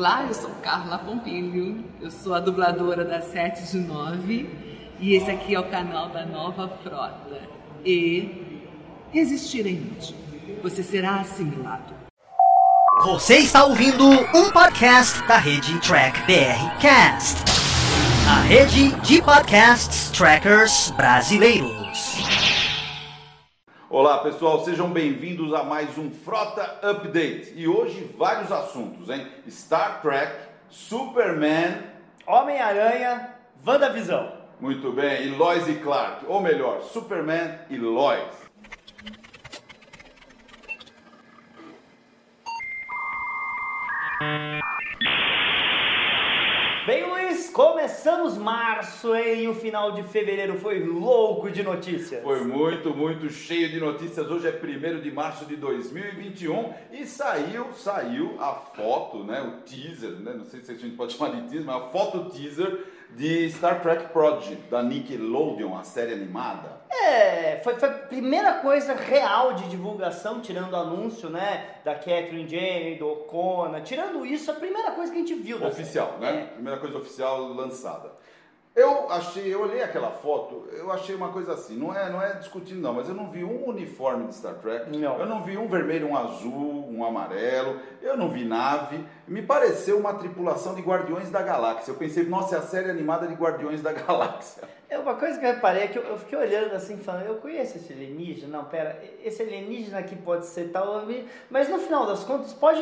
Olá, eu sou Carla Pompilho, eu sou a dubladora da 7 de 9 e esse aqui é o canal da Nova Frota. E resistir é inútil, você será assimilado. Você está ouvindo um podcast da rede Track BR Cast, a rede de podcasts trackers brasileiros. Olá pessoal, sejam bem-vindos a mais um Frota Update e hoje vários assuntos, hein? Star Trek, Superman, Homem-Aranha, WandaVisão. muito bem, e Lois e Clark, ou melhor, Superman e Lois. Bem, Luiz, começamos março, hein? E o final de fevereiro foi louco de notícias. Foi muito, muito cheio de notícias. Hoje é 1 de março de 2021 e saiu, saiu a foto, né? O teaser, né? Não sei se a gente pode chamar de teaser, mas a foto teaser de Star Trek Prodigy, da Nickelodeon, a série animada. É, foi, foi a primeira coisa real de divulgação, tirando o anúncio, né? Da Catherine Jenner, do O'Connor. Tirando isso, a primeira coisa que a gente viu. Oficial, série. né? Primeira coisa oficial lançada. Eu achei, eu olhei aquela foto, eu achei uma coisa assim, não é, não é discutindo não, mas eu não vi um uniforme de Star Trek, Não. eu não vi um vermelho, um azul, um amarelo, eu não vi nave, me pareceu uma tripulação de Guardiões da Galáxia. Eu pensei, nossa, é a série animada de Guardiões da Galáxia. É uma coisa que eu reparei é que eu, eu fiquei olhando assim, falando, eu conheço esse alienígena? Não, pera, esse alienígena aqui pode ser tal, mas no final das contas pode,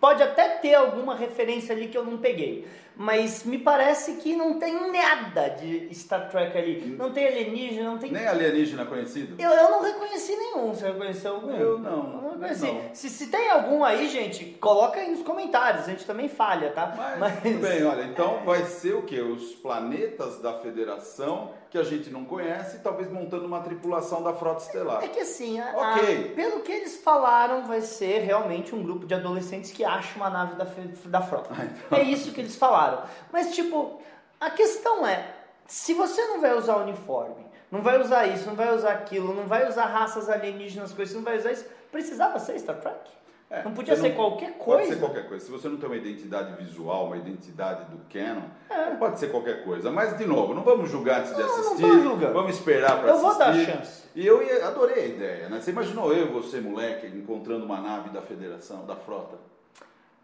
pode até ter alguma referência ali que eu não peguei. Mas me parece que não tem nada de Star Trek ali. Não tem alienígena, não tem. Nem alienígena conhecido. Eu, eu não reconheci nenhum. Você reconheceu algum? Eu não, Eu não reconheci. não. Se, se tem algum aí, gente, coloca aí nos comentários. A gente também falha, tá? Mas, tudo bem, olha, então vai ser o quê? Os planetas da Federação que a gente não conhece, talvez montando uma tripulação da Frota Estelar. É que assim, a- Ok. a- pelo que eles falaram, vai ser realmente um grupo de adolescentes que acha uma nave da, da frota. Ah, então. É isso que eles falaram. Mas, tipo, a questão é: se você não vai usar uniforme, não vai usar isso, não vai usar aquilo, não vai usar raças alienígenas, coisas, não vai usar isso, precisava ser Star Trek? É, não podia ser qualquer Pode coisa. ser qualquer coisa. Se você não tem uma identidade visual, uma identidade do canon, É. não pode ser qualquer coisa. Mas, de novo, não vamos julgar antes de Não, não assistir. tô julgando. Vamos esperar para Eu assistir. vou dar chance. E eu adorei a ideia, né? Você imaginou eu e você, moleque, encontrando uma nave da Federação, da Frota?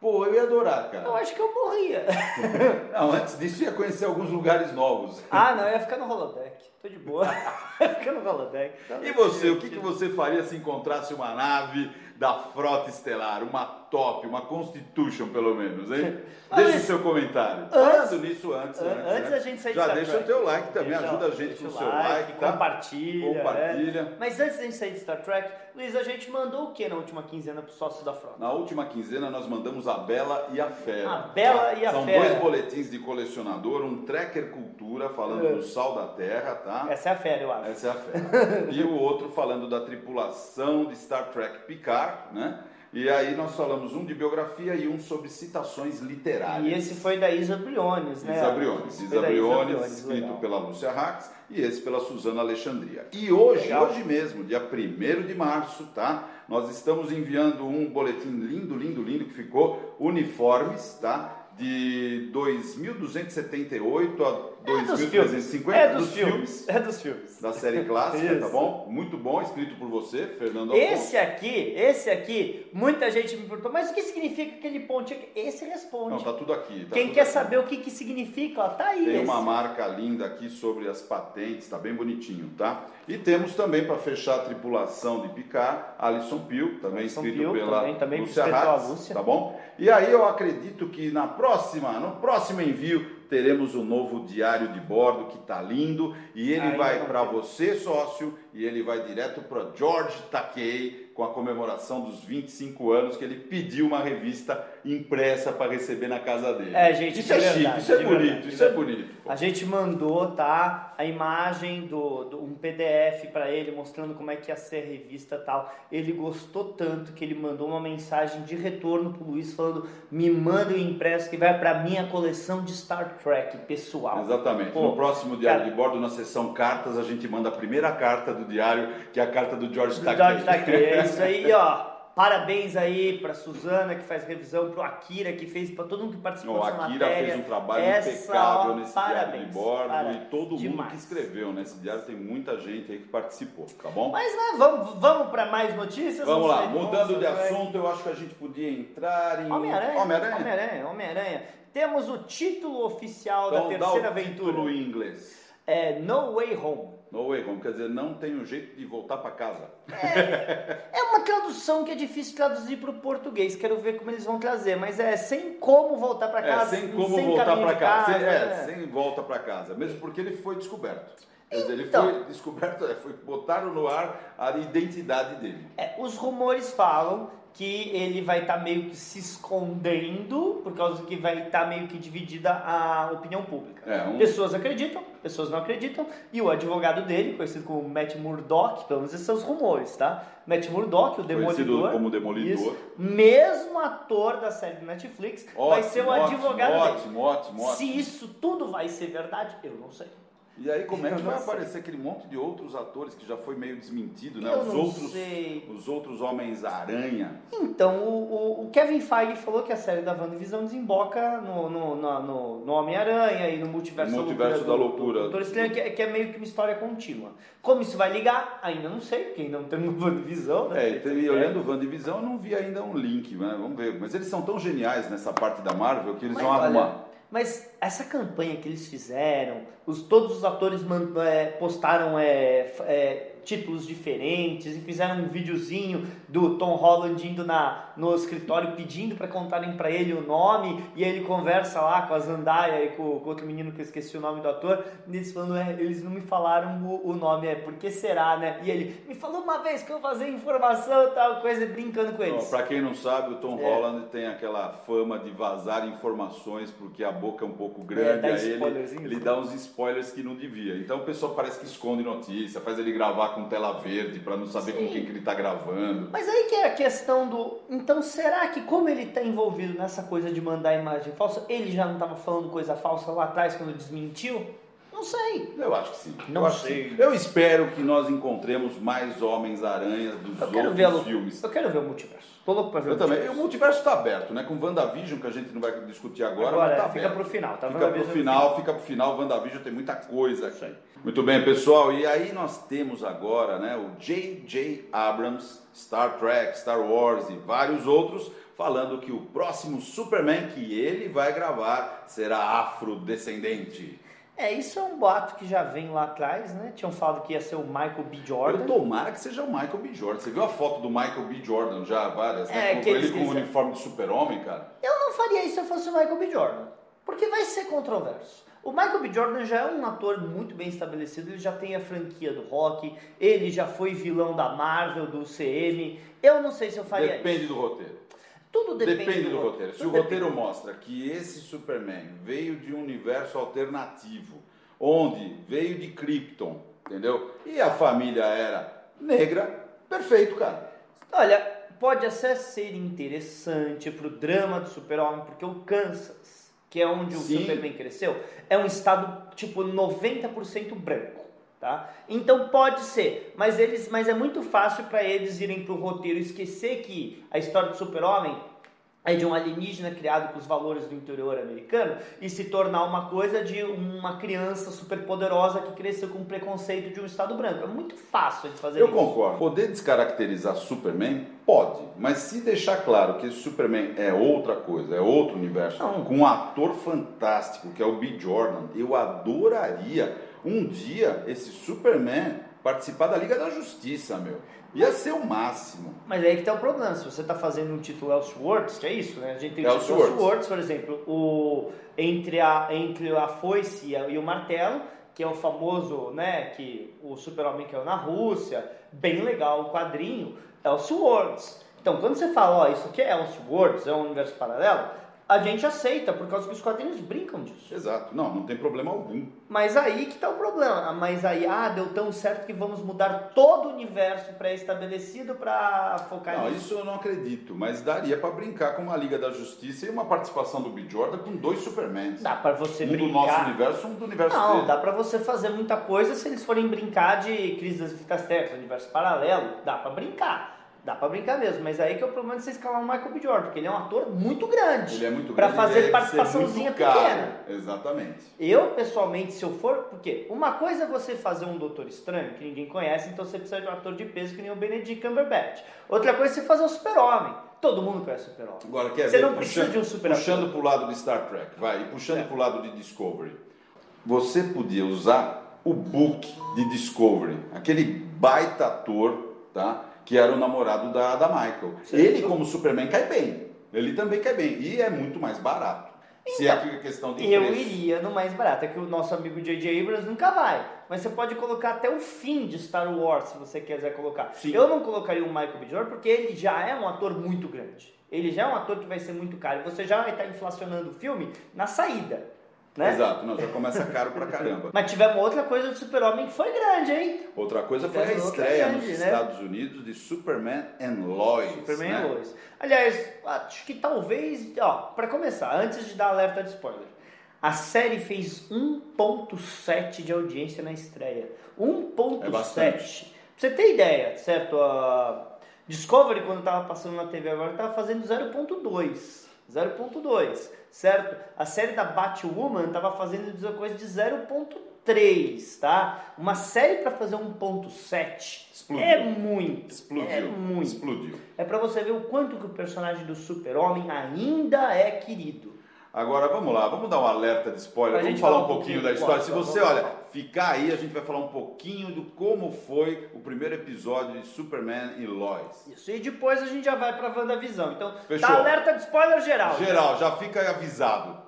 Pô, eu ia adorar, cara. Eu acho que eu morria. Não, antes disso, ia conhecer alguns lugares novos. ah, não, eu ia ficar no holodeck. Tô de boa. Ia ficar no holodeck. Tá E você, o que, que você faria se encontrasse uma nave da Frota Estelar? Uma top, uma Constitution, pelo menos, hein? Mas- Deixa o seu comentário. Antes- Falando nisso antes, An- antes, Antes né? da gente sair de Já Star deixa Trek. o teu like também, Deixa- ajuda a gente com o seu like, like, tá? Compartilha. Compartilha. é. Mas antes da gente sair de Star Trek, Luiz, a gente mandou o que na última quinzena pro sócio da frota? Na última quinzena nós mandamos a Bela e a Fera. A Bela e a São Fera. dois boletins de colecionador, um Tracker Cultura falando É. do sal da terra, tá? Essa é a fera, eu acho. Essa é a fera. e o outro falando da tripulação de Star Trek Picard, né? E aí nós falamos um de biografia e um sobre citações literárias. E esse foi da Isa Briones, né? Isa Briones, Isa da Briones, escrito legal. pela Lúcia Rax e esse pela Suzana Alexandria. E hoje, Legal. hoje mesmo, dia 1 de março, tá? Nós estamos enviando um boletim lindo, lindo, lindo que ficou uniformes, tá? De 2.278 a É dos 2.350 filmes. É dos filmes. É dos filmes. da série clássica, tá bom? Muito bom, escrito por você, Fernando Alfonso. Esse aqui, esse aqui, muita gente me perguntou, mas o que significa aquele pontinho aqui? Esse responde. Não, tá tudo aqui. tá Quem tudo quer aqui. saber o que, que significa, ó, tá aí. Tem esse. uma marca linda aqui sobre as patentes, tá bem bonitinho, tá? E temos também para fechar a tripulação de Picard, Alison Peel, também Alison escrito pela também- também Lúcia Hatz, Lúcia. tá bom? E aí eu acredito que na próxima, no próximo envio teremos o novo diário de bordo que tá lindo e ele vai para você sócio e ele vai direto para George Takei com a comemoração dos 25 anos que ele pediu uma revista impressa para receber na casa dele. É, gente, isso é chique, verdade, isso é bonito, verdade, isso é verdade. bonito. pô. A gente mandou, tá? A imagem do, do- um PDF para ele mostrando como é que ia ser a revista e tal. Ele gostou tanto que ele mandou uma mensagem de retorno pro Luiz falando: "Me manda o impresso que vai para minha coleção de Star Trek pessoal". Exatamente. Pô, no próximo diário cara- de bordo, na seção cartas, a gente manda a primeira carta do diário, que é a carta do George Takei. George Takei. Isso aí, ó. parabéns aí pra Suzana que faz revisão, pro Akira que fez, pra todo mundo que participou O dessa Akira matéria. fez um trabalho Essa, impecável ó, nesse diário de parabéns, bordo para- e todo mundo demais. que escreveu nesse diário tem muita gente aí que participou, tá bom? Mas né, vamos, vamos para mais notícias? Vamos lá, mudando de assunto, eu acho que a gente podia entrar em Homem-Aranha. Homem-Aranha. Homem-Aranha, Homem-Aranha. Temos o título oficial da Então dá terceira o aventura. título em inglês. É No Way Home. No way home, quer dizer, não tem um jeito de voltar para casa. É uma tradução que é difícil traduzir para o português. Quero ver como eles vão trazer. Mas é sem como voltar para É, casa. sem como sem voltar para casa. Sem, é, é. sem volta para casa. Mesmo porque ele foi descoberto. Quer dizer, ele Então. foi descoberto, é, foi, botaram no ar a identidade dele. É, os rumores falam que ele vai estar meio que se escondendo por causa que vai estar meio que dividida a opinião pública. É, um- Pessoas acreditam, pessoas não acreditam, e o advogado dele, conhecido como Matt Murdock, pelo menos esses são os rumores, tá? Matt Murdock, o Conhecido Demolidor, como Demolidor. isso, mesmo ator da série do Netflix, vai ser o Ótimo, advogado dele. Ótimo, ótimo, ótimo. Se isso tudo vai ser verdade, eu não sei. E aí como é que vai aparecer aquele monte de outros atores que já foi meio desmentido, né? Eu os outros, sei. os outros homens aranha. Então, o, o- o Kevin Feige falou que a série da WandaVision desemboca no, no, no, no Homem-Aranha e no Multiverso, No Multiverso da do- Loucura. do Doutor Estranho, que, é- que é meio que uma história contínua. Como isso vai ligar, ainda não sei, porque ainda não temos WandaVision, né? É, e olhando o WandaVision, eu não vi ainda um link, né? Vamos ver. Mas eles são tão geniais nessa parte da Marvel que eles Mas vão olha, arrumar. Mas essa campanha que eles fizeram, os, todos os atores man- é, postaram é, é, títulos diferentes e fizeram um videozinho do Tom Holland indo na, no escritório pedindo para contarem para ele o nome e aí ele conversa lá com a Zendaya e com, com outro menino que eu esqueci o nome do ator e eles falando, é, eles não me falaram o, o nome, é, por que será, né? E ele, me falou uma vez que eu vazei informação e tal coisa, brincando com eles. Para quem não sabe, o Tom É. Holland tem aquela fama de vazar informações porque a boca é um pouco grande, dá aí ele, ele né? dá uns spoilers que não devia. Então o pessoal parece que esconde notícia, faz ele gravar com tela verde para não saber com Sim. quem que ele tá gravando. Mas aí que é a questão do. Então, será que, como ele está envolvido nessa coisa de mandar imagem falsa, ele já não estava falando coisa falsa lá atrás quando desmentiu? Não sei. Eu acho que sim. Não eu sei. sim. Eu espero que nós encontremos mais Homens-Aranhas dos Eu quero, ver, outros a- filmes. eu quero ver o multiverso. Tô louco pra ver Eu o também. Multiverso. o multiverso está aberto, né? Com WandaVision, que a gente não vai discutir agora, mas tá fica aberto. pro final, tá? Fica pro final, fica pro final. WandaVision tem muita coisa aqui. Muito bem, pessoal. E aí nós temos agora, né, o J.J. Abrams, Star Trek, Star Wars e vários outros, falando que o próximo Superman que ele vai gravar será afrodescendente. É, isso é um boato que já vem lá atrás, né? Tinham falado que ia ser o Michael B. Jordan. Eu tomara que seja o Michael B. Jordan. Você viu a foto do Michael B. Jordan já várias, É, né? Com ele com o uniforme de super-homem, cara. Eu não faria isso se eu fosse o Michael B. Jordan. Porque vai ser controverso. O Michael B. Jordan já é um ator muito bem estabelecido, ele já tem a franquia do rock, ele já foi vilão da Marvel, do CM. Eu não sei se eu faria Depende isso. do roteiro. Tudo depende, Depende, do, ro- roteiro. Se o depende. roteiro mostra que esse Superman veio de um universo alternativo, onde veio de Krypton, entendeu? E a família era negra, perfeito, cara. Olha, pode até ser interessante pro drama do super-homem, porque o Kansas, que é onde o Sim. Superman cresceu, é um estado tipo 90% branco. Tá? Então pode ser, mas eles, mas é muito fácil para eles irem pro roteiro e esquecer que a história do Super-Homem é de um alienígena criado com os valores do interior americano e se tornar uma coisa de uma criança super poderosa que cresceu com preconceito de um estado branco. É muito fácil eles fazerem Eu isso. concordo. Poder descaracterizar Superman? Pode. Mas se deixar claro que Superman é outra coisa, é outro universo, Não. com um ator fantástico, que é o B. Jordan, eu adoraria um dia esse Superman participar da Liga da Justiça, meu. Ia ser o máximo. Mas aí que tá o problema, se você tá fazendo um título Elseworlds, que é isso, né? A gente tem o título Elseworlds. Elseworlds, por exemplo, o, entre, a, entre a foice e, e o martelo, que é o famoso, né, que o super-homem caiu na Rússia, bem legal o quadrinho, Elseworlds. Então, quando você fala, ó, isso aqui é Elseworlds, é um universo paralelo, a gente aceita, por causa que os quadrinhos brincam disso. Exato. Não, não tem problema algum. Mas aí que tá o problema. Mas aí, ah, deu tão certo que vamos mudar todo o universo pré-estabelecido para focar Não, nisso. isso eu não acredito, mas daria pra brincar com uma Liga da Justiça e uma participação do B. Jordan com dois Supermans. Dá pra você um brincar. do nosso universo, um do universo Não, dele. dá pra você fazer muita coisa se eles forem brincar de crise das infinitas terras, universo paralelo, dá pra brincar. Dá pra brincar mesmo, mas aí que é o problema de você escalar o Michael B. Jordan, porque ele é um ator muito grande. Ele é muito Pra grande, fazer ele é participaçãozinha pequena. Exatamente. Eu, pessoalmente, se eu for. Porque uma coisa é você fazer um Doutor Estranho, que ninguém conhece, então você precisa de um ator de peso que nem o Benedict Cumberbatch. Outra coisa é você fazer o Super-Homem. Todo mundo conhece o Super-Homem. Agora, quer Você ver? não precisa de um super ator. Puxando pro lado de Star Trek, vai, e puxando É. pro lado de Discovery. Você podia usar o book de Discovery, aquele baita ator, tá? Que era o namorado da, da Michael. Ele, como Superman, cai bem. Ele também cai bem. E é muito mais barato. Se é aqui a questão de Eu preço. iria no mais barato, é que o nosso amigo J.J. Abrams nunca vai. Mas você pode colocar até o fim de Star Wars, se você quiser colocar. Sim. Eu não colocaria o Michael B. Jordan porque ele já é um ator muito grande. Ele já é um ator que vai ser muito caro. Você já vai estar inflacionando o filme na saída. Né? Exato, não, já começa caro pra caramba. Mas tivemos outra coisa do Super-Homem que foi grande, hein? Outra coisa foi a estreia grande, nos né? Estados Unidos de Superman and Lois. Superman né? e Lois. Aliás, acho que talvez, ó, pra começar, antes de dar alerta de spoiler, a série fez 1.7 de audiência na estreia. 1.7. É. Pra você ter ideia, certo? A Discovery, quando tava passando na TV agora, tava fazendo 0.2. 0.2, certo? A série da Batwoman tava fazendo coisa de 0.3, tá? Uma série pra fazer 1.7 Explodiu. é muito. Explodiu. É muito. Explodiu. É pra você ver o quanto que o personagem do Super-Homem ainda é querido. Agora vamos lá, vamos dar um alerta de spoiler, Pra vamos falar falar um pouquinho pouquinho, da história. pode, Se vamos você, falar. olha, ficar aí, a gente vai falar um pouquinho do como foi o primeiro episódio de Superman e Lois. Isso. E depois a gente já vai pra WandaVisão. Então, Fechou. tá alerta de spoiler geral. Geral, já fica avisado.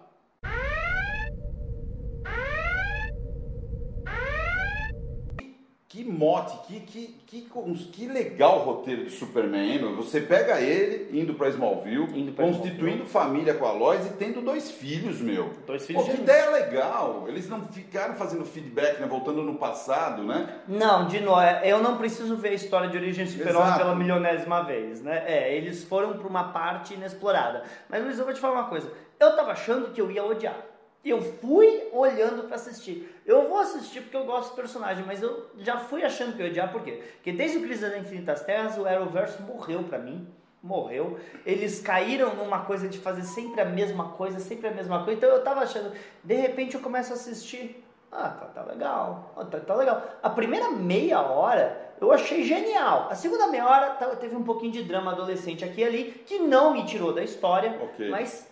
Que mote, que, que, que, que legal o roteiro de Superman, hein? Você pega ele indo pra Smallville, Indo pra constituindo família com a Lois e tendo dois filhos, meu. Dois filhos Pô, que de- ideia legal! Eles não ficaram fazendo feedback, né? Voltando no passado, né? Não, de novo, é, eu não preciso ver a história de origem Super-Homem Exato. pela milionésima vez, né? É, eles foram pra uma parte inexplorada. Mas, Luiz, eu vou te falar uma coisa. Eu tava achando que eu ia odiar. Eu fui olhando pra assistir. Eu vou assistir porque eu gosto do personagem, mas eu já fui achando que eu ia odiar, por quê? Porque desde o Crise das Infinitas Terras, o Arrowverse morreu pra mim. Morreu. Eles caíram numa coisa de fazer sempre a mesma coisa, sempre a mesma coisa. Então eu tava achando, de repente eu começo a assistir. Ah, tá, tá legal. Ah, tá, tá legal. A primeira meia hora eu achei genial. A segunda meia hora tá- teve um pouquinho de drama adolescente aqui e ali, que não me tirou da história, Ok. mas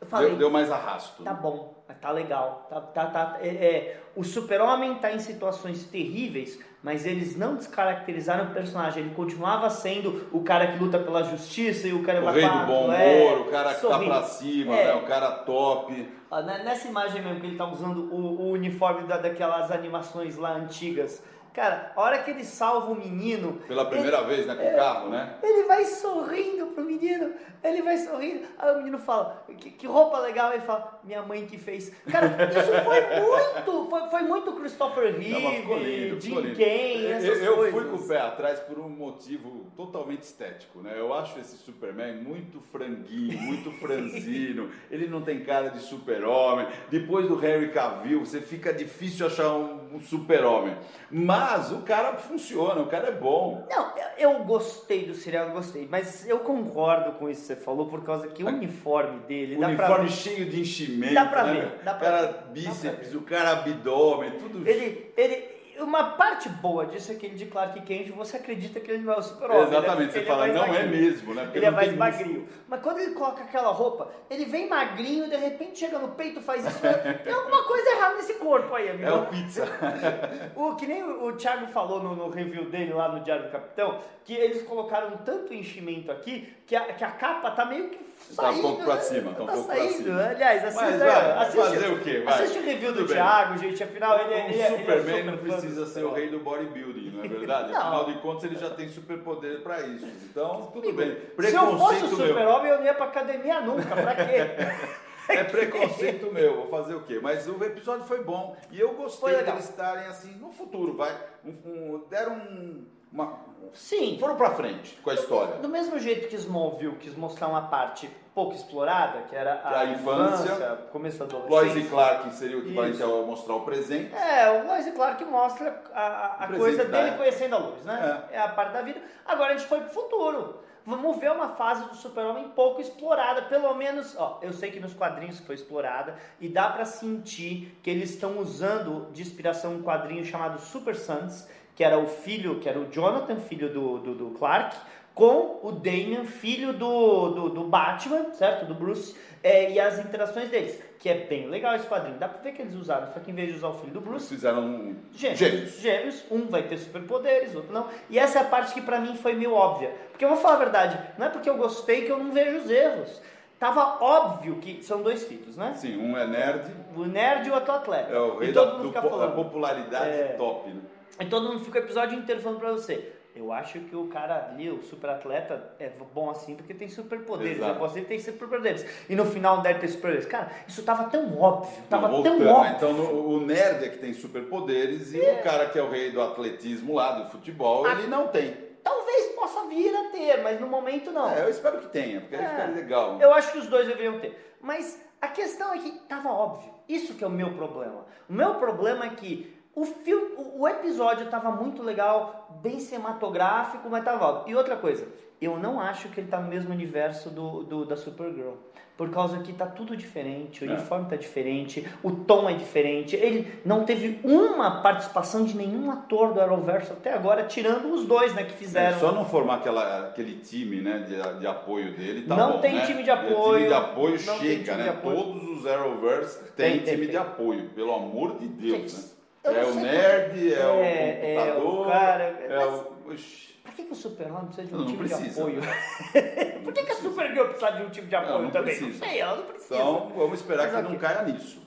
eu falei, Deu, deu mais arrasto. tá bom, tá legal. Tá, tá, tá, é, é, o super-homem tá em situações terríveis, mas eles não descaracterizaram o personagem. Ele continuava sendo o cara que luta pela justiça e o cara O rei do bom humor, é, o cara que sorrindo. tá pra cima, É. né? O cara top. Ó, ne- Nessa imagem mesmo que ele tá usando o, o uniforme da, daquelas animações lá antigas. Cara, a hora que ele salva o menino. Pela primeira vez, né? Com É. o carro, né? Ele vai sorrindo pro menino, ele vai sorrindo. Aí o menino fala, que, que roupa legal. Ele fala, minha mãe que fez. Cara, isso foi muito, foi, foi muito Christopher Reeve, Jim. Kane, Eu- essas eu, coisas. fui com o pé atrás por um motivo totalmente estético, né? Eu acho esse Superman muito franguinho, muito franzino. Ele não tem cara de super-homem. Depois do Henry Cavill, você fica difícil achar um, um super-homem. Mas o cara funciona, o cara é bom. Não, eu eu gostei do serial, eu gostei, mas eu concordo com isso que você falou, por causa que o uniforme dele, O pra uniforme ver. cheio de enchimento, Dá pra né? ver, dá o pra cara ver, dá pra bíceps, o cara abdômen, tudo Ele, ele, uma parte boa disso é que ele de Clark Kent, você acredita que ele não é o super-homem. né? Exatamente, você Ele fala, mais não é magrinho. mesmo, né? Porque Ele é mais magrinho. Mas quando ele coloca aquela roupa, ele vem magrinho, de repente chega no peito, faz isso. Tem alguma coisa errada nesse corpo aí, amigo. É o pizza. O, que nem o, o Thiago falou no, no review dele lá no Diário do Capitão, que eles colocaram tanto enchimento aqui que a, que a capa tá meio que Tá um pouco pra né? cima, tá um tá pouco pra cima. Aliás, assiste, Mas vai, assiste, fazer o quê? Vai. assiste o review do Tudo bem. Thiago, gente. Afinal, ele, é- o ele, é- ele é Superman super não precisa ser o rei do bodybuilding, não é verdade? Não. Afinal de contas, ele já tem superpoder pra isso. Então, tudo bem. Se eu fosse o super-homem, eu não ia pra academia nunca. Pra quê? É preconceito meu, vou fazer o quê? Mas o episódio foi bom. E eu gostei deles estarem assim no futuro, vai. Um- um- deram um, uma- Sim. foram pra frente com a história. Do mesmo jeito que Smallville quis mostrar uma parte pouco explorada, que era a, A infância. começo da Lois adolescência. e Clark seria o equivalente Isso. ao mostrar o presente. É, o Lois e Clark mostra a, a- coisa dele época. conhecendo a luz, né? É. a parte da vida. Agora a gente foi pro futuro. Vamos ver uma fase do super-homem pouco explorada, pelo menos, ó, eu sei que nos quadrinhos foi explorada e dá pra sentir que eles estão usando de inspiração um quadrinho chamado Super Sons, que era o filho, que era o Jonathan, filho do, do, do Clark, com o Damian, filho do, do, do Batman, certo? Do Bruce, é, e as interações deles, que é bem legal esse quadrinho. Dá pra ver que eles usaram, só que em vez de usar o filho do Bruce, fizeram um Gêmeos. gêmeos. Gêmeos. Um vai ter superpoderes, outro não. E essa é a parte que pra mim foi meio óbvia. Porque eu vou falar a verdade, não é porque eu gostei que eu não vejo os erros. Tava óbvio que são dois filhos, né? Sim, um é nerd, O nerd e o outro atleta. é o rei e da, todo mundo do fica da falando. popularidade É. top, né? E todo mundo fica o episódio inteiro falando pra você. Eu acho que o cara ali, o super atleta, é bom assim porque tem superpoderes. É bom assim porque tem superpoderes. E no final deve ter superpoderes. Cara, isso tava tão óbvio. Tava tão voltando, óbvio. Então no- o nerd é que tem superpoderes e o cara que é o rei do atletismo lá, do futebol, Ah. ele não tem. Talvez possa vir a ter, mas no momento não. É, eu espero que tenha, porque aí É. fica legal. Eu acho que os dois deveriam ter. Mas a questão é que tava óbvio. Isso que é o meu problema. O meu problema é que o filme, o episódio tava muito legal, bem cinematográfico, mas tava. E outra coisa, eu não acho que ele tá no mesmo universo do, do- da Supergirl. Por causa que tá tudo diferente, o É. uniforme tá diferente, o tom é diferente. Ele não teve uma participação de nenhum ator do Arrowverse até agora, tirando os dois, né, que É, fizeram. só não formar aquela, aquele time né, de, de apoio dele, tá Não bom, tem né? time de E apoio, time de apoio chega, né? apoio. Todos os Arrowverse têm Tem, tem, time tem. de apoio, pelo amor de Deus, Gente, né? Não É o nerd, é, É, o é o computador, cara, é o... Pra que, que o Super-Homem precisa de um Não, não time precisa. de apoio? Por que, que a Supergirl precisa de um time de apoio não também? precisa. Não sei, ela não precisa. Então, vamos esperar Mas que não caia nisso.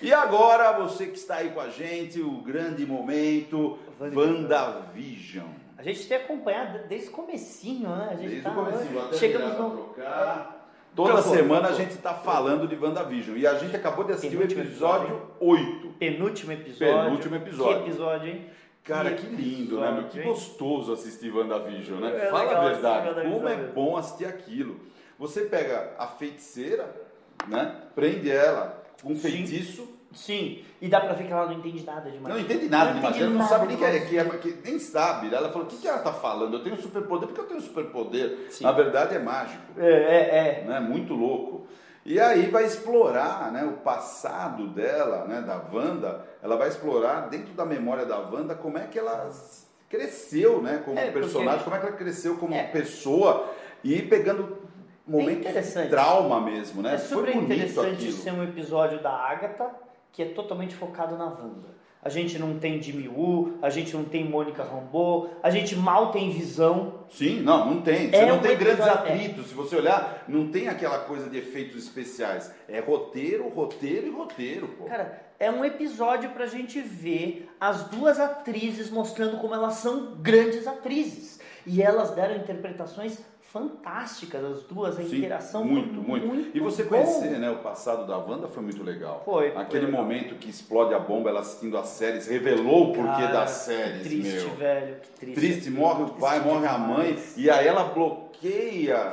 E agora, você que está aí com a gente, o grande momento, WandaVision. A gente tem acompanhado desde o comecinho, né? A gente Desde tá, o até chegamos no... trocar. Toda semana a gente está falando de WandaVision. E a gente acabou de assistir o Penúltimo episódio 8. Penúltimo episódio. Penúltimo episódio. Que episódio, hein? Cara, que lindo, né? meu? Que gostoso assistir WandaVision, né? É Fala a verdade. Como é bom assistir aquilo. Você pega a feiticeira, né? Prende ela com um feitiço. Sim, e dá pra ver que ela não entende nada de magia. Não entende nada de entende magia, ela não sabe nem de que é, que é- que nem sabe. Ela falou: o que, que ela tá falando? Eu tenho superpoder, porque eu tenho superpoder. Sim. Na verdade é mágico. É, é, é. né? Muito louco. E aí vai explorar né, o passado dela, né, da Wanda, ela vai explorar dentro da memória da Wanda como é que ela cresceu né, como É, porque- personagem, como é que ela cresceu como É. pessoa e pegando momentos de interessante. trauma mesmo, né? É super Foi bonito interessante aquilo. ser um episódio da Agatha que é totalmente focado na Wanda. A gente não tem Jimmy Woo, a gente não tem Mônica Rambeau, a gente mal tem visão. Sim, não, não tem. Você É não tem grandes é. atritos. Se você olhar, não tem aquela coisa de efeitos especiais. É roteiro, roteiro e roteiro, pô. Cara, é um episódio pra gente ver as duas atrizes mostrando como elas são grandes atrizes. E elas deram interpretações fantásticas, as duas, a Sim, interação muito, foi muito, E você bom. conhecer né, o passado da Wanda foi muito legal. Foi, foi Aquele legal. momento que explode a bomba, ela assistindo as séries, revelou o porquê das que séries, triste, meu. velho, que triste. Triste, morre o pai, morre a mãe, e aí ela bloqueia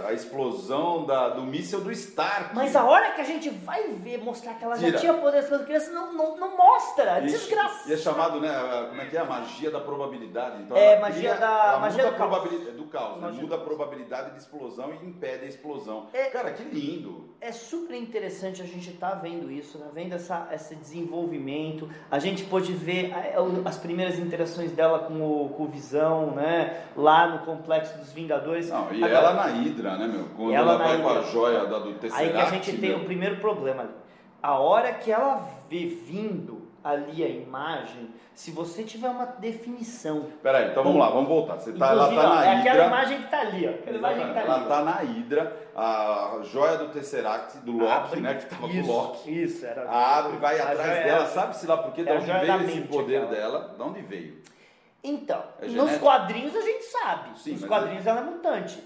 a explosão da, do míssil do Stark. Mas a hora que a gente vai ver, mostrar que ela já Tira. tinha poder quando criança, não, não, não mostra. E- Desgraça. E é chamado, né? Como é que é? A magia da probabilidade. Então, É, magia cria- da- magia muda do a caos. probabilidade do caos, né? Muda a probabilidade de explosão e impede a explosão. É. Cara, que lindo. É super interessante a gente estar vendo isso, né? vendo essa, esse desenvolvimento. A gente pôde ver a- o- as primeiras interações dela com o, com o Visão, né? Lá no Complexo dos Vingadores. Não, e Agora, ela na Hydra, né, meu? Quando Ela ela, vai com a joia da, do Tesseract, Aí que a gente tem meu. o primeiro problema ali. A hora que ela vê vindo ali a imagem, se você tiver uma definição. Peraí, então vamos lá, vamos voltar. Você tá, ela tá ó, na é aquela imagem que tá ali, ó. Aquela imagem que tá ali. Ela tá na Hydra, a joia do Tesseract, do Loki, Abre- né? Que tava isso, com o Loki. Isso, era. Abre, vai atrás dela, sabe-se lá por quê? De É onde veio esse poder aquela. dela? De onde veio? Então, É nos quadrinhos a gente sabe. Sim, nos quadrinhos ela é mutante.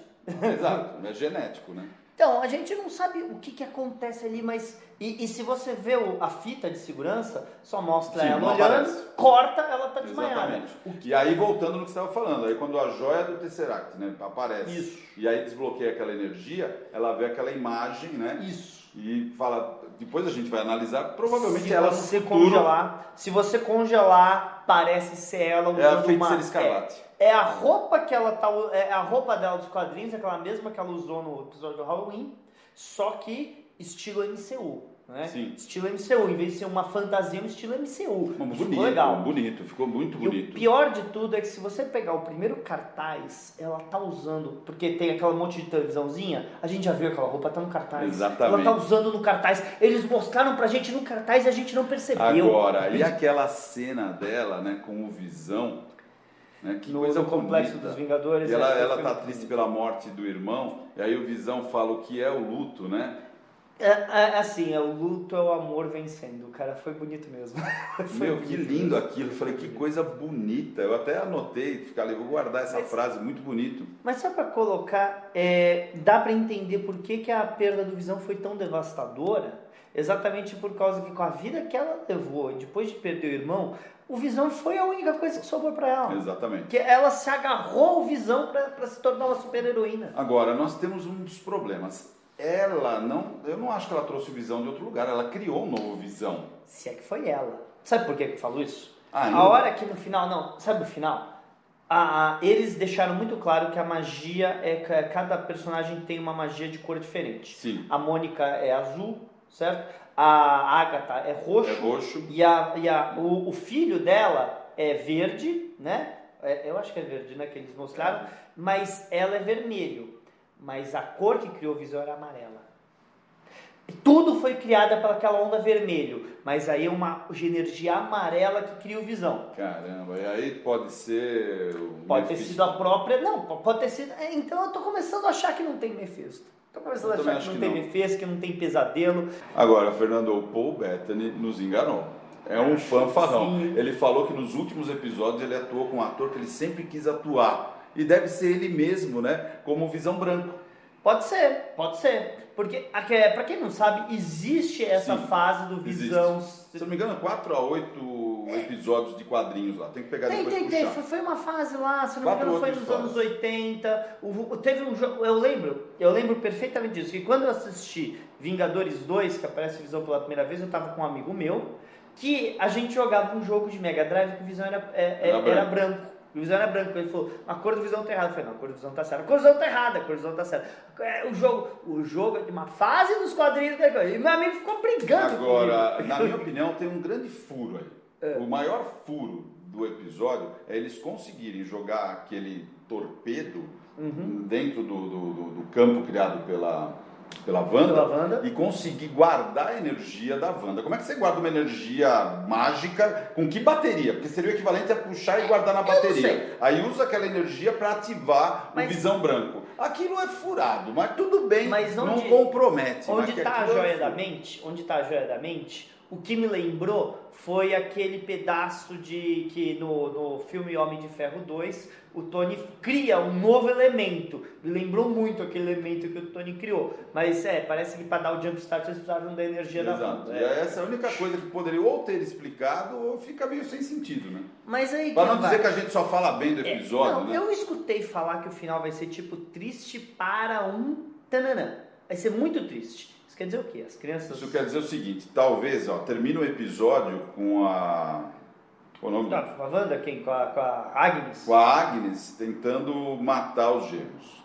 Exato, é genético, né? Então, a gente não sabe o que, que acontece ali, mas. E, e se você vê o- a fita de segurança, só mostra Sim, ela olhando, aparece. corta, ela tá desmaiada. Exatamente. E aí, voltando no que você estava falando, aí quando a joia do Tesseract né, aparece Isso. e aí desbloqueia aquela energia, ela vê aquela imagem, né? Isso. E fala, depois a gente vai analisar, provavelmente se ela você futuro congelar, se você congelar, parece ser ela usando é a uma escarlate. É, é a roupa que ela tá, é a roupa dela dos quadrinhos, é aquela mesma que ela usou no episódio do Halloween, só que estilo MCU, né? Sim. Estilo MCU, em vez de ser uma fantasia, um estilo MCU. Mas Ficou bonito, legal. bonito, ficou muito E o bonito. pior de tudo é que se você pegar o primeiro cartaz, ela tá usando, porque tem aquela monte de televisãozinha, a gente já viu aquela roupa, tá no cartaz. Exatamente. Ela tá usando no cartaz. Eles mostraram pra gente no cartaz e a gente não percebeu. Agora, e aquela cena dela, né, com o Visão, né, que no, coisa complexo bonita. dos Vingadores. E ela, é, ela tá triste bonito. pela morte do irmão, e aí o Visão fala o que é o luto, né? É, é, assim, é, o luto é o amor vencendo. Cara, foi bonito mesmo. Foi Meu, que bonito lindo mesmo. aquilo. Eu falei, que coisa bonita. Eu até anotei, ficar ali, vou guardar essa Mas- frase, muito bonito. Mas só pra colocar, é, dá pra entender por que, que a perda do Visão foi tão devastadora. Exatamente por causa que com a vida que ela levou, depois de perder o irmão, o Visão foi a única coisa que sobrou pra ela. Exatamente. Que ela se agarrou ao Visão pra se tornar uma super heroína. Agora, nós temos um dos problemas. Ela não, eu não acho que ela trouxe o Visão de outro lugar, ela criou um novo Visão. Se é que foi ela. Sabe por que que eu falo isso? Ah, A hora que no final, não, sabe o final? A- eles deixaram muito claro que a magia é ca- cada personagem tem uma magia de cor diferente. Sim. A Mônica é azul, certo? A Agatha é roxo. É roxo. E, a, e a, o, o filho dela é verde, né? É, eu acho que é verde, né? Que eles mostraram. Mas ela é vermelho. Mas a cor que criou o Visão era amarela. Tudo foi criada pelaquela onda vermelho. Mas aí é uma energia amarela que cria o Visão. Caramba, e aí pode ser. o Pode ter sido a própria. Não, pode ter sido. é, Então eu tô começando a achar que não tem Mephisto. Tô começando Eu a achar que não que tem não. Mephisto, que não tem pesadelo. Agora, Fernando, o Paul Bettany nos enganou. É um fanfarrão. Ele falou que nos últimos episódios ele atuou com um ator que ele sempre quis atuar. E deve ser ele mesmo, né? Como Visão Branco. Pode ser, pode ser. Porque, aque- pra quem não sabe, existe essa Sim, fase do existe. Visão. Se eu não me engano, 4 a 8 episódios de quadrinhos lá. Tem que pegar Tem, depois tem, tem. puxar. Foi, uma fase lá, se não me Quatro engano, foi nos anos histórias. 80. O, teve um jogo. Eu lembro, eu lembro perfeitamente disso. Que quando eu assisti Vingadores 2, que aparece Visão pela primeira vez, eu tava com um amigo meu, que a gente jogava um jogo de Mega Drive que o Visão era, é- é- Era era branco. branco. O Visão era branco. Ele falou, a cor do Visão tá errada. Eu falei, não, a cor do Visão tá certa. A cor do Visão tá errada, a cor do Visão tá certa. É, O jogo, o jogo é de uma fase dos quadrinhos. E meu amigo ficou brigando Agora, comigo. na minha opinião, tem um grande furo aí. É. O maior furo do episódio é eles conseguirem jogar aquele torpedo Uhum. dentro do, do- do- do campo criado pela, pela Wanda, Pela Wanda. e conseguir guardar a energia da Wanda. Como é que você guarda uma energia mágica com que bateria? Porque seria o equivalente a puxar e guardar na não bateria. Aí usa aquela energia para ativar Mas- o visão branco. Aquilo é furado, mas tudo bem, Mas não onde- compromete. mas Onde está a é joia da furo. mente? Onde está a joia da mente? O que me lembrou foi aquele pedaço de que no, no filme Homem de Ferro 2 o Tony cria um novo elemento. Me lembrou muito aquele elemento que o Tony criou. Mas é, parece que para dar o jumpstart eles precisavam da energia da Exato. Wanda. E É. essa é a única coisa que poderia ou ter explicado ou fica meio sem sentido, né? Mas aí Pra que não vai. dizer que a gente só fala bem do É, episódio, não, né? eu escutei falar que o final vai ser tipo triste para um tananã. Vai ser muito triste. Isso quer dizer o quê? As crianças. Isso quer dizer o seguinte, talvez, ó, termina o episódio com a... qual o nome? Tá, com a Wanda, quem? Com a, com a Agnes? Com a Agnes tentando matar os gêmeos,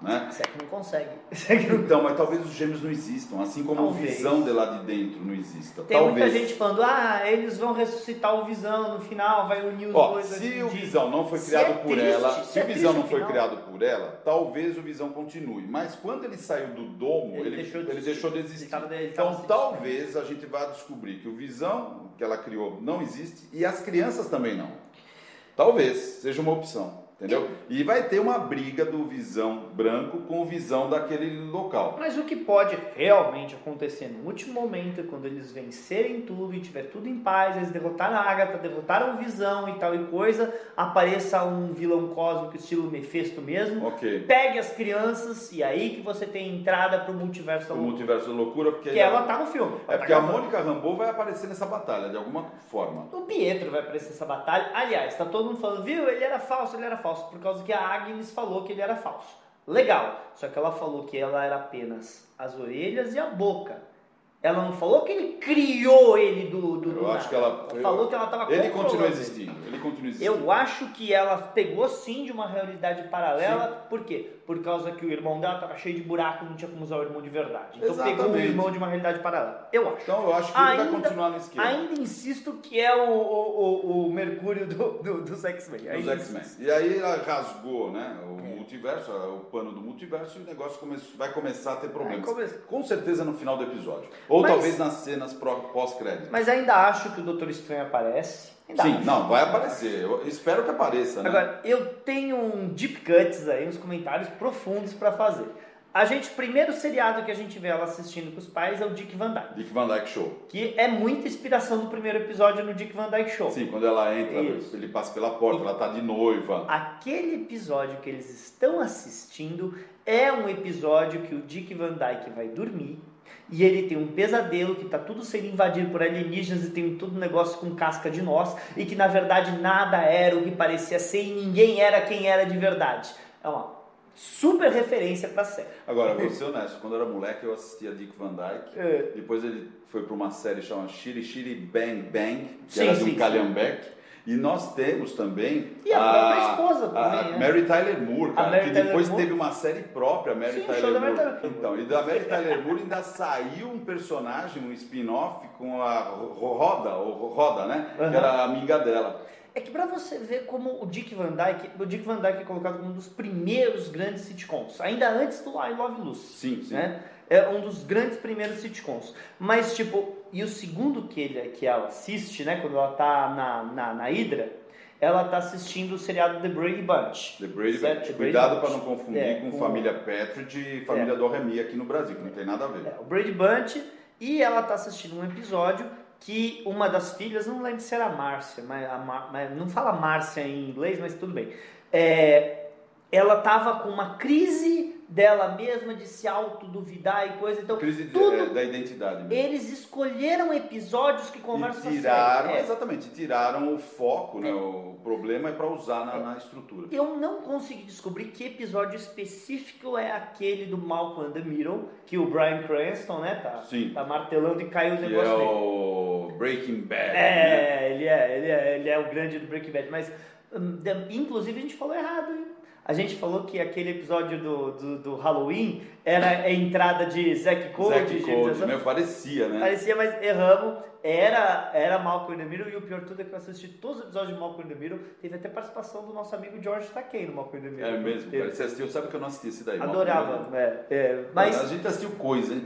né? Você é que não consegue. É que não... Então, mas talvez os gêmeos não existam, assim como a Talvez. visão de lá de dentro não exista. Tem talvez. muita gente falando, ah, eles vão ressuscitar o Visão no final, vai unir os Ó, dois. se o Visão não foi criado é por triste, ela, se se é o Visão não o foi final. criado por ela, talvez o Visão continue. Mas quando ele saiu do domo, Ele ele, deixou de ele deixou de existir. ele então talvez a gente vá descobrir que o Visão que ela criou não existe e as crianças também não. Talvez seja uma opção. Entendeu? E vai ter uma briga do Visão branco com o Visão daquele local. Mas o que pode realmente acontecer no último momento, quando eles vencerem tudo e tiver tudo em paz, eles derrotaram a Agatha, derrotaram o Visão e tal e coisa, apareça um vilão cósmico estilo Mephisto mesmo, Ok. pegue as crianças e aí que você tem entrada pro multiverso da O loucura. multiverso da loucura, porque. Que ela tá no filme. É Ela porque tá a. Mônica Rambeau vai aparecer nessa batalha, de alguma forma. O Pietro vai aparecer nessa batalha. Aliás, tá todo mundo falando, viu? Ele era falso, ele era falso. Por causa que a Agnes falou que ele era falso. Legal. Só que ela falou que ela era apenas as orelhas e a boca. Ela não falou que ele criou ele do, do, do Eu acho nada. que ela. falou eu- que ela tava Ele continua existindo. Ele continua existindo. Eu acho que ela pegou sim de uma realidade paralela. Por quê? Por causa que o irmão dela tava cheio de buraco e não tinha como usar o irmão de verdade. Então pegou o Exatamente. irmão de uma realidade paralela. Eu acho. Então eu acho que ele vai Ainda- continuar no esquema. Ainda insisto que é o, o, o, o Mercúrio do, do, dos X-Men. Dos Ainda X-Men. E aí ela rasgou, né? O É. multiverso, o pano do multiverso, e o negócio come- vai começar a ter problemas. Come- Com certeza no final do episódio. Ou Mas- talvez nas cenas pós-crédito. Mas ainda acho que o Doutor Estranho aparece. Sim, não, vai aparecer. Eu espero que apareça, né? Agora, eu tenho um deep cuts aí, uns comentários profundos pra fazer. A gente, primeiro seriado que a gente vê ela assistindo com os pais é o Dick Van Dyke. Dick Van Dyke Show. Que é muita inspiração do primeiro episódio no Dick Van Dyke Show. Sim, quando ela entra, Isso. ele passa pela porta, ela tá de noiva. Aquele episódio que eles estão assistindo é um episódio que o Dick Van Dyke vai dormir e ele tem um pesadelo que tá tudo sendo invadido por alienígenas e tem todo um negócio com casca de nós e que na verdade nada era o que parecia ser e ninguém era quem era de verdade. É uma super referência pra série. Agora, vou ser honesto, quando eu era moleque eu assistia Dick Van Dyke. É. Depois ele foi para uma série chamada Shiri Shiri Bang Bang, que Sim, era de sim, um sim. E nós temos também E a própria esposa também, a né? Mary Tyler Moore, A cara, Mary que Tyler depois Moore. teve uma série própria, Mary Sim, Tyler Moore. Mary. Então, e da Mary Tyler Moore ainda saiu um personagem, um spin-off com a Ro- Roda, ou Roda, né? Aham. Que era a amiga dela. É que pra você ver como o Dick Van Dyke, o Dick Van Dyke é colocado como um dos primeiros grandes sitcoms, ainda antes do I Love Lucy. Sim, sim. né? É um dos grandes primeiros sitcoms. Mas, tipo, e o segundo que, ele, que ela assiste, né? Quando ela tá na, na, na Hydra, ela tá assistindo o seriado The Brady Bunch. The Brady Certo? Bunch. Cuidado para não confundir É, com com- família Petrid e família É. Dorremi aqui no Brasil, que não tem nada a ver. É, o Brady Bunch. E ela tá assistindo um episódio que uma das filhas, não lembro se era a Márcia, mas, a Mar- mas não fala Márcia em inglês, mas tudo bem. É, ela tava com uma crise dela mesma de se autoduvidar e coisa. Então, Crise tudo é, da identidade mesmo. Eles escolheram episódios que E conversam a tiraram. É. exatamente, tiraram o foco, né? O problema é para usar na, na estrutura. Eu não consegui descobrir que episódio específico é aquele do Malcolm in the Middle, que o Brian Cranston, né, tá, Sim. tá martelando e caiu o Que negócio é dele. o Breaking Bad. né? É, ele é, ele é, ele é o grande do Breaking Bad, mas hum, inclusive a gente falou errado, hein? A gente falou que aquele episódio do, do, do Halloween era a entrada de Zack Code, Zack Code, Gunn. meu, parecia, né? Parecia, mas erramos. Era, era Malcolm in the Middle e o pior tudo é que eu assisti todos os episódios de Malcolm in the Middle. Teve até participação do nosso amigo George Takei no Malcolm in the Middle. É mesmo, cara. Você assistiu, sabe que eu não assisti esse daí? Adorava, é, é, mas. A gente assistiu coisa, hein?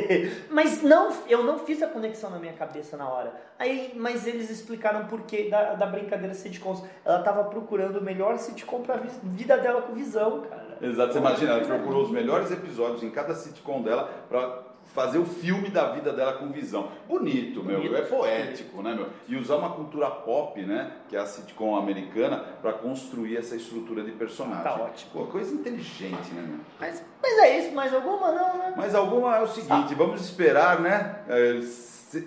mas não, eu não fiz a conexão na minha cabeça na hora. Aí, mas eles explicaram por que da, da brincadeira sitcoms. Ela tava procurando o melhor sitcom pra vi- vida dela com visão, cara. Exato, você imagina, ela procurou os melhores episódios em cada sitcom dela pra fazer o filme da vida dela com visão. Bonito, meu, Bonito. é poético, né, meu? E usar uma cultura pop, né, que é a sitcom americana, pra construir essa estrutura de personagem. Tá ótimo. Pô, coisa inteligente, né, meu? Mas, mas é isso, mais alguma não, né? Mas alguma é o seguinte, vamos esperar, né? é,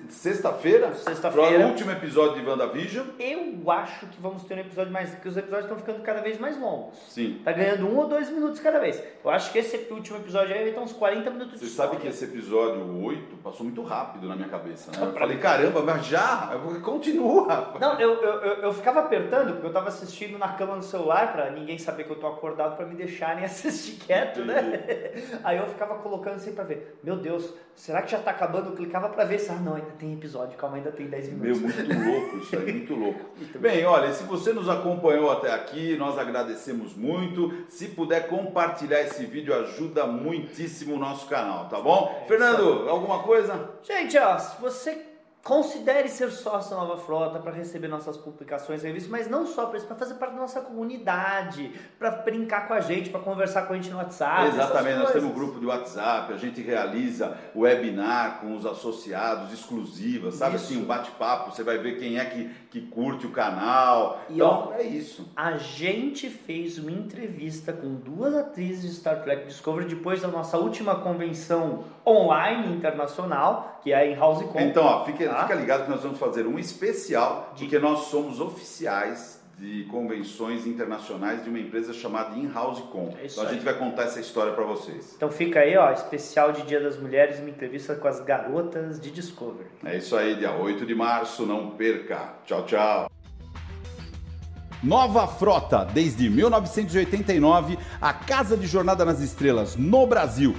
Sexta-feira, Sexta-feira. para o último episódio de WandaVision. Eu acho que vamos ter um episódio mais. Porque os episódios estão ficando cada vez mais longos. Sim. Tá ganhando um ou dois minutos cada vez. Eu acho que esse último episódio aí vai ter uns 40 minutos Você de sabe história. que esse episódio 8 passou muito rápido na minha cabeça, né? Eu Pra falei, caramba, mas já? Continua! Não, eu, eu, eu, eu ficava apertando, porque eu tava assistindo na cama no celular pra ninguém saber que eu tô acordado pra me deixarem assistir quieto, né? Aí eu ficava colocando assim pra ver. Meu Deus, será que já tá acabando? Eu clicava pra ver se. Ah, não, ainda tem episódio, calma, ainda tem 10 Meu, minutos. muito louco isso aí, muito louco. Bem, olha, se você nos acompanhou até aqui, nós agradecemos muito. Se puder compartilhar esse vídeo, ajuda muitíssimo o nosso canal, tá bom? É Fernando, alguma coisa? Gente, ó, se você Considere ser sócio da Nova Frota para receber nossas publicações, revistas, mas não só para isso, para fazer parte da nossa comunidade, para brincar com a gente, para conversar com a gente no WhatsApp. Exatamente, nós temos um grupo de WhatsApp, a gente realiza webinar com os associados exclusivas, sabe Isso. assim, um bate-papo, você vai ver quem é que, que curte o canal. E, então, ó, é isso. A gente fez uma entrevista com duas atrizes de Star Trek Discovery depois da nossa última convenção online internacional, que é em House Con. Então, ó, fica, Tá. fica ligado que nós vamos fazer um especial, porque nós somos oficiais de convenções internacionais de uma empresa chamada In-House Com. É então a aí. gente vai contar essa história para vocês. Então fica aí, ó, especial de Dia das Mulheres, uma entrevista com as garotas de Discovery. É isso aí, dia 8 de março, não perca. Tchau, tchau. Nova Frota, desde 1989, a casa de jornada nas estrelas no Brasil.